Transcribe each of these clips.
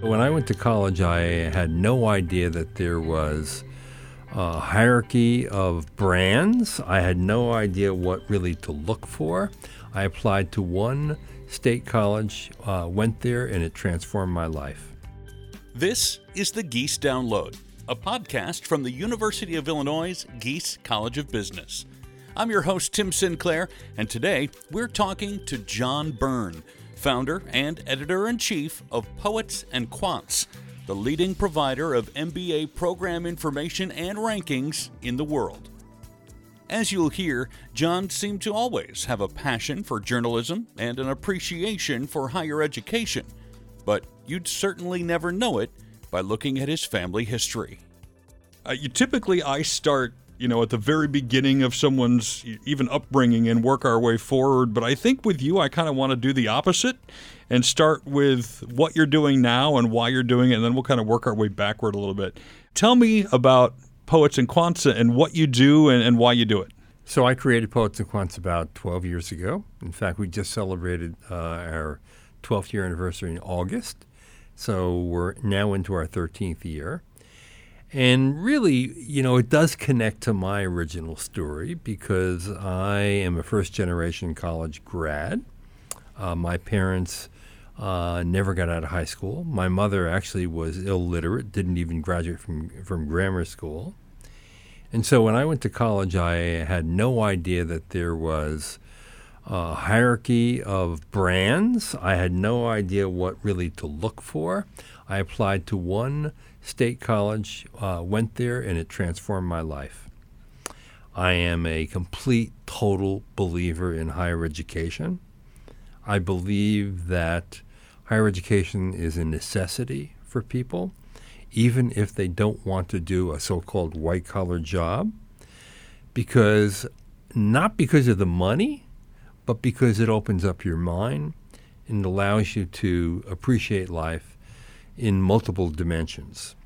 When I went to college, I had no idea that there was a hierarchy of brands. I had no idea what really to look for. I applied to one state college, uh, went there, and it transformed my life. This is the Gies Download, a podcast from the University of Illinois' Gies College of Business. I'm your host, Tim Sinclair, and today we're talking to John Byrne founder and editor in chief of Poets and Quants, the leading provider of MBA program information and rankings in the world. As you'll hear, John seemed to always have a passion for journalism and an appreciation for higher education, but you'd certainly never know it by looking at his family history. Uh, you, typically, I start you know, at the very beginning of someone's even upbringing and work our way forward. But I think with you, I kind of want to do the opposite and start with what you're doing now and why you're doing it, and then we'll kind of work our way backward a little bit. Tell me about Poets and Quants and what you do and, and why you do it. So I created Poets and Quants about 12 years ago. In fact, we just celebrated uh, our 12th year anniversary in August. So we're now into our 13th year. And really, you know, it does connect to my original story because I am a first generation college grad. Uh, my parents uh, never got out of high school. My mother actually was illiterate, didn't even graduate from, from grammar school. And so when I went to college, I had no idea that there was a hierarchy of brands. I had no idea what really to look for. I applied to one State College, uh, went there, and it transformed my life. I am a complete, total believer in higher education. I believe that higher education is a necessity for people, even if they don't want to do a so called white collar job, because not because of the money, but because it opens up your mind and allows you to appreciate life in multiple dimensions.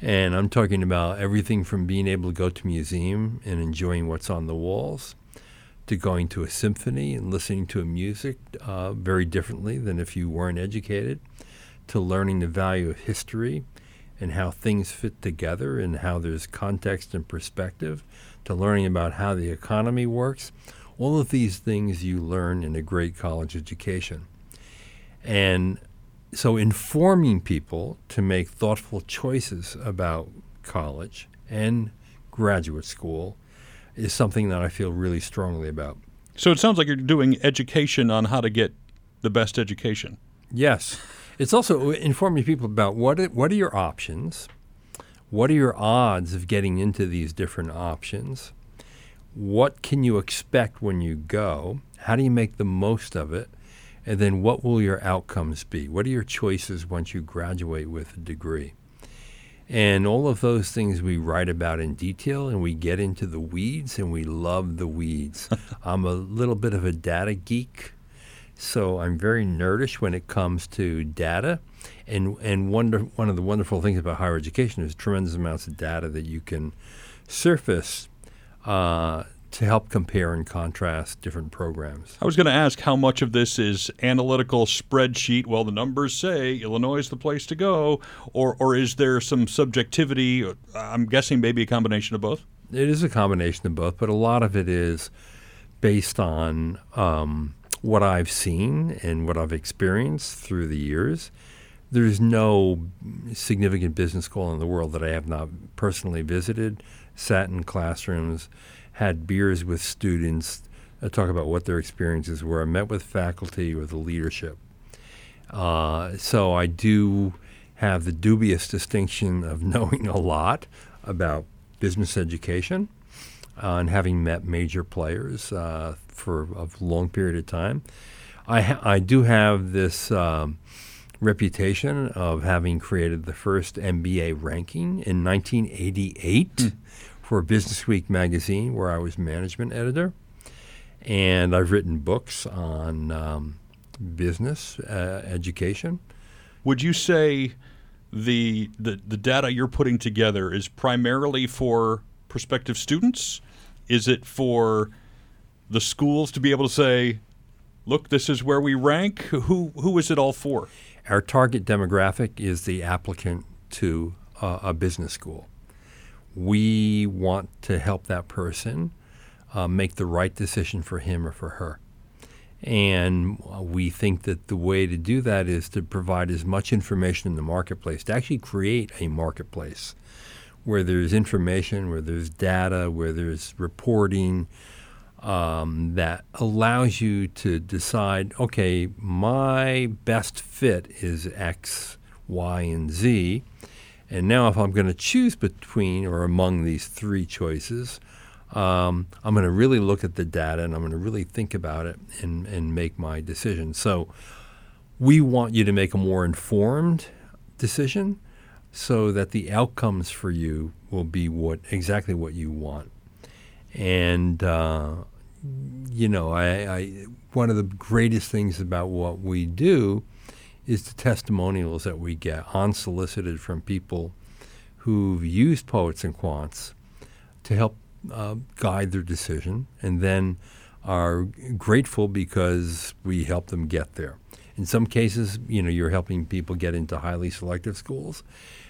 And I'm talking about everything from being able to go to a museum and enjoying what's on the walls to going to a symphony and listening to a music uh, very differently than if you weren't educated, to learning the value of history and how things fit together and how there's context and perspective, to learning about how the economy works. All of these things you learn in a great college education. And so informing people to make thoughtful choices about college and graduate school is something that I feel really strongly about. So it sounds like you're doing education on how to get the best education. Yes. It's also informing people about what are, what are your options? What are your odds of getting into these different options? What can you expect when you go? How do you make the most of it? And then what will your outcomes be? What are your choices once you graduate with a degree? And all of those things we write about in detail and we get into the weeds and we love the weeds. I'm a little bit of a data geek, so I'm very nerdish when it comes to data. And, and wonder, one of the wonderful things about higher education is tremendous amounts of data that you can surface uh, to help compare and contrast different programs. I was going to ask how much of this is analytical spreadsheet. Well, the numbers say Illinois is the place to go, or or is there some subjectivity? I'm guessing maybe a combination of both. It is a combination of both, but a lot of it is based on um, what I've seen and what I've experienced through the years. There's no significant business school in the world that I have not personally visited, sat in classrooms had beers with students, uh, talk about what their experiences were. I met with faculty, with the leadership. Uh, so I do have the dubious distinction of knowing a lot about business education uh, and having met major players uh, for a long period of time. I, ha- I do have this um, reputation of having created the first MBA ranking in 1988. Mm for Business Week magazine, where I was management editor. And I've written books on um, business uh, education. Would you say the, the the data you're putting together is primarily for prospective students? Is it for the schools to be able to say, "Look, this is where we rank"? Who who is it all for? our target demographic is the applicant to uh, a business school. We want to help that person uh, make the right decision for him or for her. And we think that the way to do that is to provide as much information in the marketplace, to actually create a marketplace where there's information, where there's data, where there's reporting um, that allows you to decide okay, my best fit is X, Y, and Z. And now, if I'm going to choose between or among these three choices, um, I'm going to really look at the data and I'm going to really think about it and, and make my decision. So, we want you to make a more informed decision so that the outcomes for you will be what exactly what you want. And uh, you know, I, I one of the greatest things about what we do is the testimonials that we get unsolicited from people who've used poets and quants to help uh, guide their decision, and then are grateful because we help them get there. In some cases, you know, you're helping people get into highly selective schools.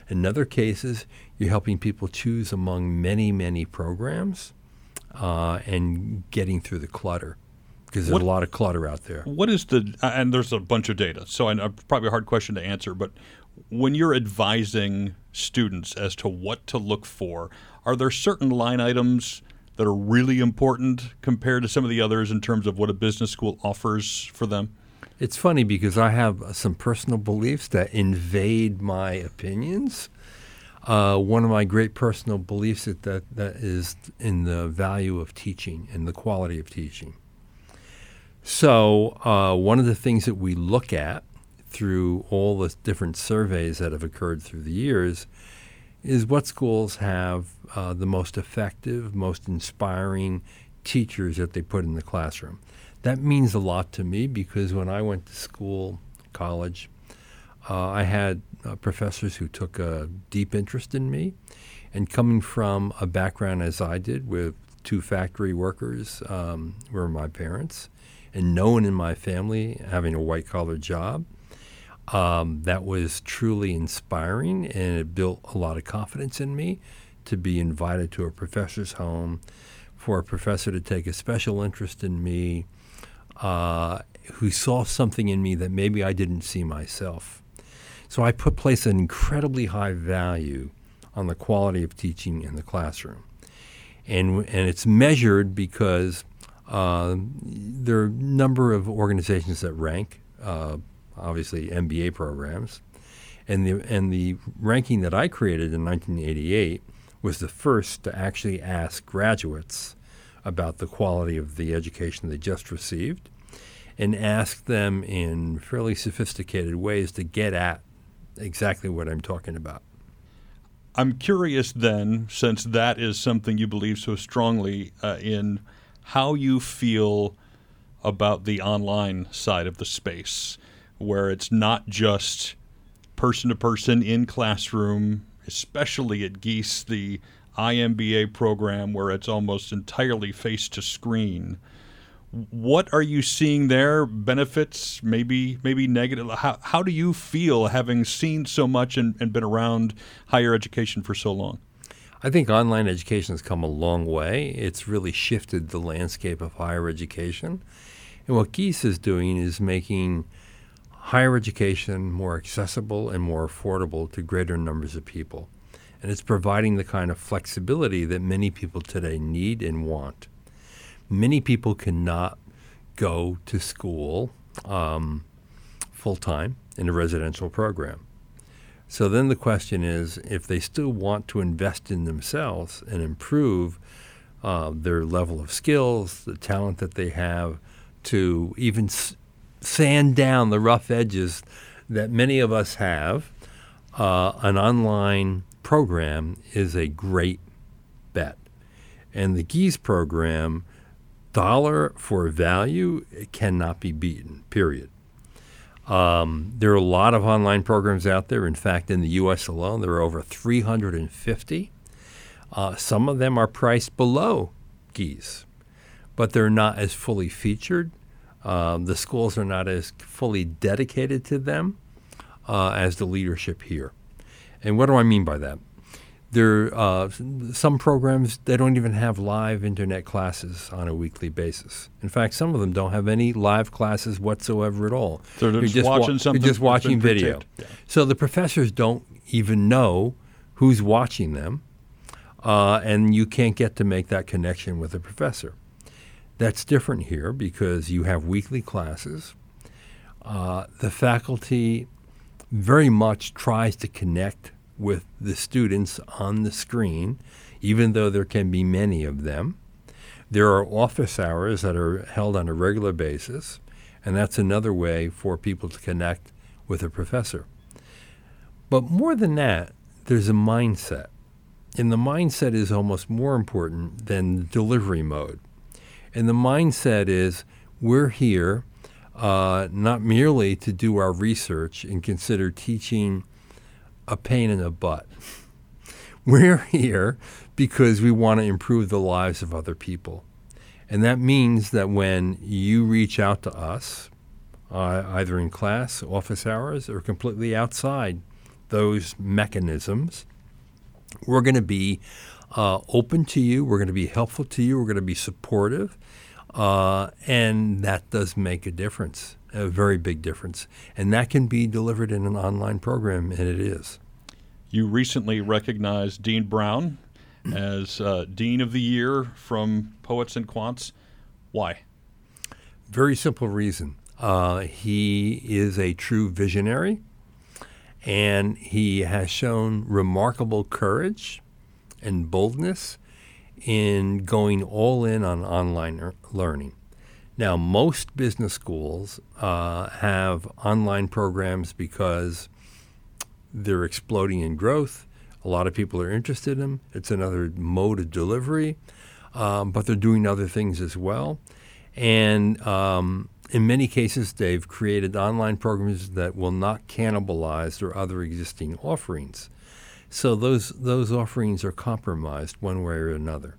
In other cases, you're helping people choose among many, many programs uh, and getting through the clutter because there's What- a lot of clutter out there. What is the and there's a bunch of data, so I know probably a hard question to answer. But when you're advising students as to what to look for, are there certain line items that are really important compared to some of the others in terms of what a business school offers for them? It's funny because I have some personal beliefs that invade my opinions. Uh, one of my great personal beliefs is that, that is in the value of teaching and the quality of teaching. So, uh, one of the things that we look at through all the different surveys that have occurred through the years is what schools have uh, the most effective, most inspiring teachers that they put in the classroom. That means a lot to me because when I went to school, college, uh, I had uh, professors who took a deep interest in me. And coming from a background as I did, with two factory workers um, were my parents, and no one in my family having a white collar job, um, that was truly inspiring and it built a lot of confidence in me to be invited to a professor's home, for a professor to take a special interest in me, uh, who saw something in me that maybe I didn't see myself. So I put place an incredibly high value on the quality of teaching in the classroom, and and it's measured because uh, there are a number of organizations that rank, uh, obviously MBA programs, and the and the ranking that I created in 1988 was the first to actually ask graduates about the quality of the education they just received, and ask them in fairly sophisticated ways to get at exactly what I'm talking about. I'm curious then, since that is something you believe so strongly uh, in, how you feel about the online side of the space, where it's not just person to person in classroom, especially at Gies, the IMBA program, where it's almost entirely face to screen. What are you seeing there? Benefits, maybe maybe negative. How, how do you feel having seen so much and, and been around higher education for so long? I think online education has come a long way. It's really shifted the landscape of higher education. And what Gies is doing is making higher education more accessible and more affordable to greater numbers of people. And it's providing the kind of flexibility that many people today need and want. Many people cannot go to school um, full time in a residential program. So then the question is if they still want to invest in themselves and improve uh, their level of skills, the talent that they have to even s- sand down the rough edges that many of us have, uh, an online program is a great bet. And the Gies program, dollar for value, cannot be beaten, period. Um, there are a lot of online programs out there. In fact, in the U.S. alone, there are over 350. Uh, some of them are priced below Gies, but they're not as fully featured. Um, the schools are not as fully dedicated to them. uh, as the leadership here. And what do I mean by that? There, uh, some programs they don't even have live internet classes on a weekly basis. In fact, some of them don't have any live classes whatsoever at all. So they're You're just watching you're something just watching video. Yeah. So the professors don't even know who's watching them, uh, and you can't get to make that connection with the professor. That's different here because you have weekly classes. Uh, the faculty very much tries to connect with the students on the screen, even though there can be many of them. There are office hours that are held on a regular basis, and that's another way for people to connect with a professor. But more than that, there's a mindset. And the mindset is almost more important than the delivery mode. And the mindset is we're here uh, not merely to do our research and consider teaching a pain in the butt. We're here because we want to improve the lives of other people. And that means that when you reach out to us, uh, either in class, office hours, or completely outside those mechanisms, we're going to be uh, open to you. We're going to be helpful to you. We're going to be supportive. Uh, and that does make a difference, a very big difference. And that can be delivered in an online program, and it is. You recently recognized Dean Brown as uh, Dean of the Year from Poets and Quants. Why? Very simple reason. Uh, he is a true visionary, and he has shown remarkable courage and boldness in going all in on online learning. Now, most business schools uh, have online programs because they're exploding in growth. A lot of people are interested in them. It's another mode of delivery, um, but they're doing other things as well. And um, in many cases, they've created online programs that will not cannibalize their other existing offerings. So those those offerings are compromised one way or another.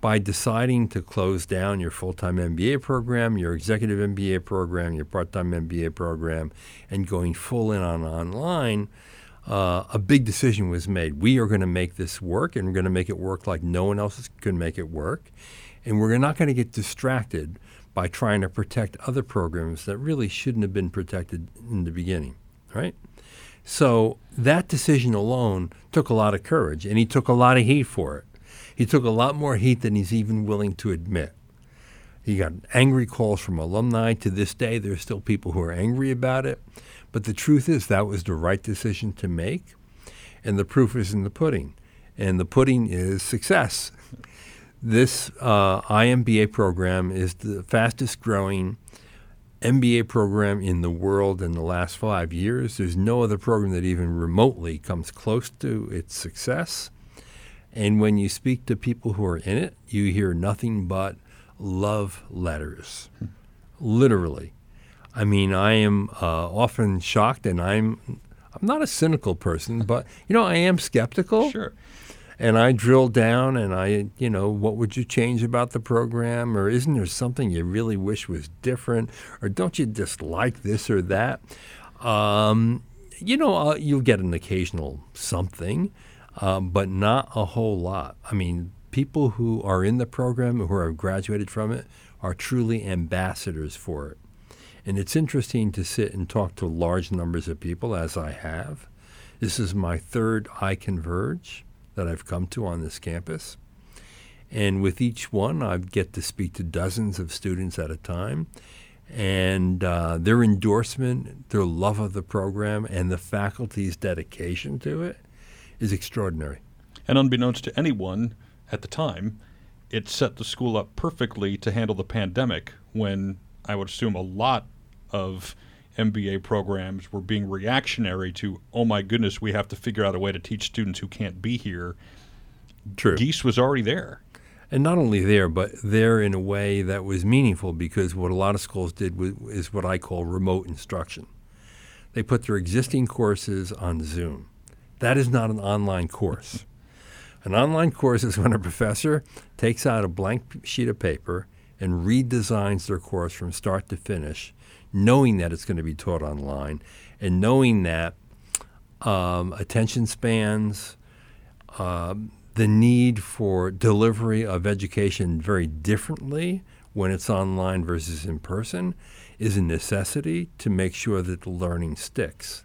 By deciding to close down your full-time MBA program, your executive MBA program, your part-time MBA program, and going full in on online, uh, a big decision was made. We are going to make this work, and we're going to make it work like no one else can make it work. And we're not going to get distracted by trying to protect other programs that really shouldn't have been protected in the beginning, right? So that decision alone took a lot of courage, and he took a lot of heat for it. He took a lot more heat than he's even willing to admit. He got angry calls from alumni. To this day, there are still people who are angry about it. But the truth is, that was the right decision to make, and the proof is in the pudding. And the pudding is success. This uh, IMBA program is the fastest growing MBA program in the world in the last five years. There's no other program that even remotely comes close to its success. And when you speak to people who are in it, you hear nothing but love letters, literally. I mean, I am uh, often shocked, and I'm I'm not a cynical person, but you know, I am skeptical Sure. And I drill down and I, you know, what would you change about the program? Or isn't there something you really wish was different? Or don't you dislike this or that? Um, you know, uh, you'll get an occasional something, um, but not a whole lot. I mean, people who are in the program, who have graduated from it, are truly ambassadors for it. And it's interesting to sit and talk to large numbers of people, as I have. This is my third iConverge that I've come to on this campus. And with each one, I get to speak to dozens of students at a time. And uh, their endorsement, their love of the program, and the faculty's dedication to it is extraordinary. And unbeknownst to anyone at the time, it set the school up perfectly to handle the pandemic when I would assume a lot of MBA programs were being reactionary to, oh my goodness, we have to figure out a way to teach students who can't be here. True. Gies was already there. And not only there, but there in a way that was meaningful because what a lot of schools did was, is what I call remote instruction. They put their existing courses on Zoom. That is not an online course. An online course is when a professor takes out a blank sheet of paper and redesigns their course from start to finish, knowing that it's going to be taught online, and knowing that um, attention spans, um, the need for delivery of education very differently when it's online versus in person is a necessity to make sure that the learning sticks.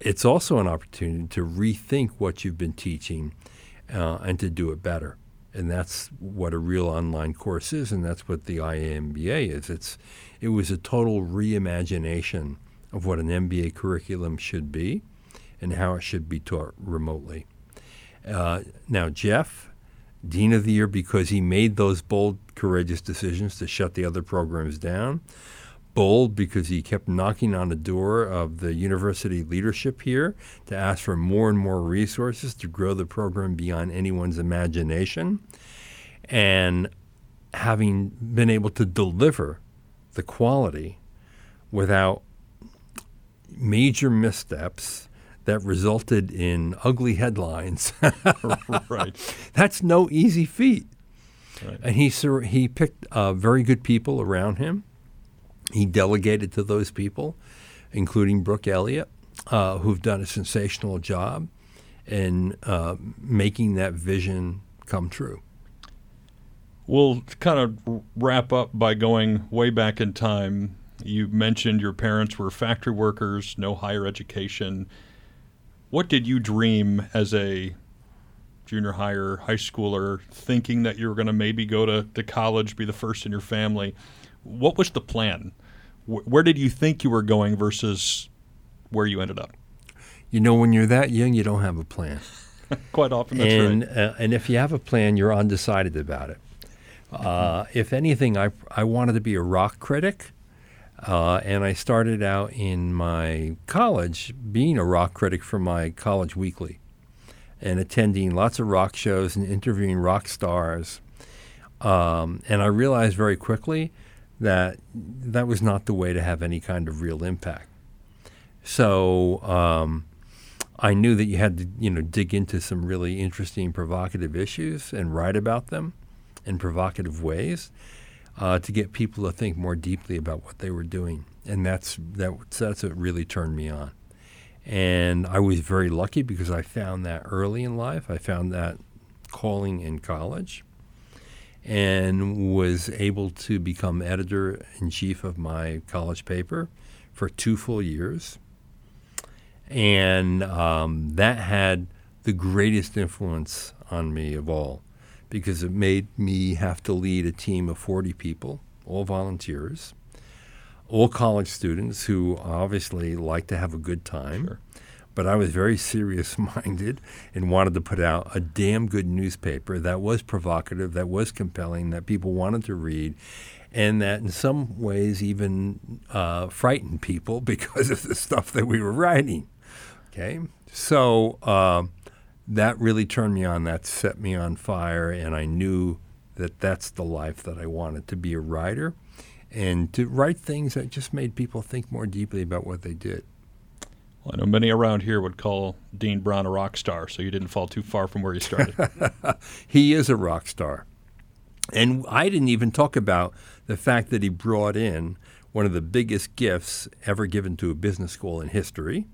It's also an opportunity to rethink what you've been teaching uh, and to do it better. And that's what a real online course is, and that's what the iMBA is. It's, it was a total reimagination of what an MBA curriculum should be and how it should be taught remotely. Uh, now, Jeff, Dean of the Year because he made those bold, courageous decisions to shut the other programs down. Bold because he kept knocking on the door of the university leadership here to ask for more and more resources to grow the program beyond anyone's imagination. And having been able to deliver the quality without major missteps that resulted in ugly headlines. right. That's no easy feat. Right. And he sur- he picked uh, very good people around him. He delegated to those people, including Brooke Elliott, uh, who've done a sensational job in uh, making that vision come true. We'll kind of wrap up by going way back in time. You mentioned your parents were factory workers, no higher education. What did you dream as a junior higher, high schooler, thinking that you were going to maybe go to, to college, be the first in your family? What was the plan? Wh- where did you think you were going versus where you ended up? You know, when you're that young, you don't have a plan. Quite often, that's and right. uh, and if you have a plan, you're undecided about it. Uh, if anything, I I wanted to be a rock critic, uh, and I started out in my college being a rock critic for my college weekly, and attending lots of rock shows and interviewing rock stars. Um, and I realized very quickly that that was not the way to have any kind of real impact. So. Um, I knew that you had to, you know, dig into some really interesting, provocative issues and write about them in provocative ways uh, to get people to think more deeply about what they were doing, and that's that, that's what really turned me on. And I was very lucky because I found that early in life. I found that calling in college, and was able to become editor in chief of my college paper for two full years and um, that had the greatest influence on me of all because it made me have to lead a team of 40 people, all volunteers, all college students who obviously like to have a good time. Sure. But I was very serious minded and wanted to put out a damn good newspaper that was provocative, that was compelling, that people wanted to read, and that in some ways even uh, frightened people because of the stuff that we were writing. Okay, so uh, that really turned me on. That set me on fire, and I knew that that's the life that I wanted to be a writer and to write things that just made people think more deeply about what they did. Well, I know many around here would call Dean Brown a rock star, so you didn't fall too far from where you started. he is a rock star. And I didn't even talk about the fact that he brought in one of the biggest gifts ever given to a business school in history.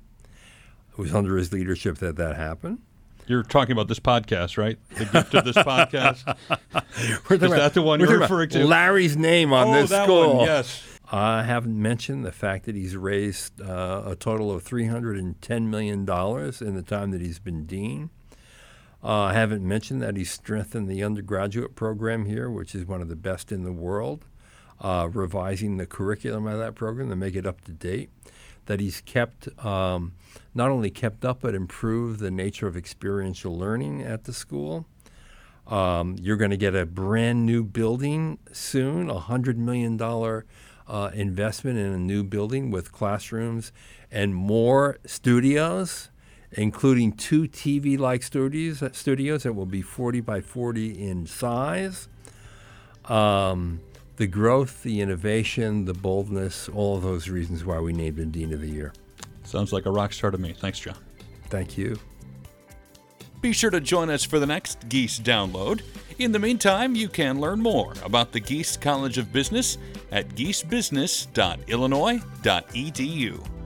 It was under his leadership that that happened. You're talking about this podcast, right? The gift of this podcast. Is that the one you're referring to? Larry's name on oh, this that school. one. Yes. I haven't mentioned the fact that he's raised uh, a total of $310 million in the time that he's been dean. Uh, I haven't mentioned that he's strengthened the undergraduate program here, which is one of the best in the world, uh, revising the curriculum of that program to make it up to date. That he's kept, um, not only kept up, but improved the nature of experiential learning at the school. Um, you're going to get a brand new building soon, a $100 million uh, investment in a new building with classrooms and more studios, including two TV like studios, studios that will be 40 by 40 in size. Um, the growth, the innovation, the boldness, all of those reasons why we named him Dean of the Year. Sounds like a rock star to me. Thanks, John. Thank you. Be sure to join us for the next Gies Download. In the meantime, you can learn more about the Gies College of Business at giesbusiness.illinois.edu.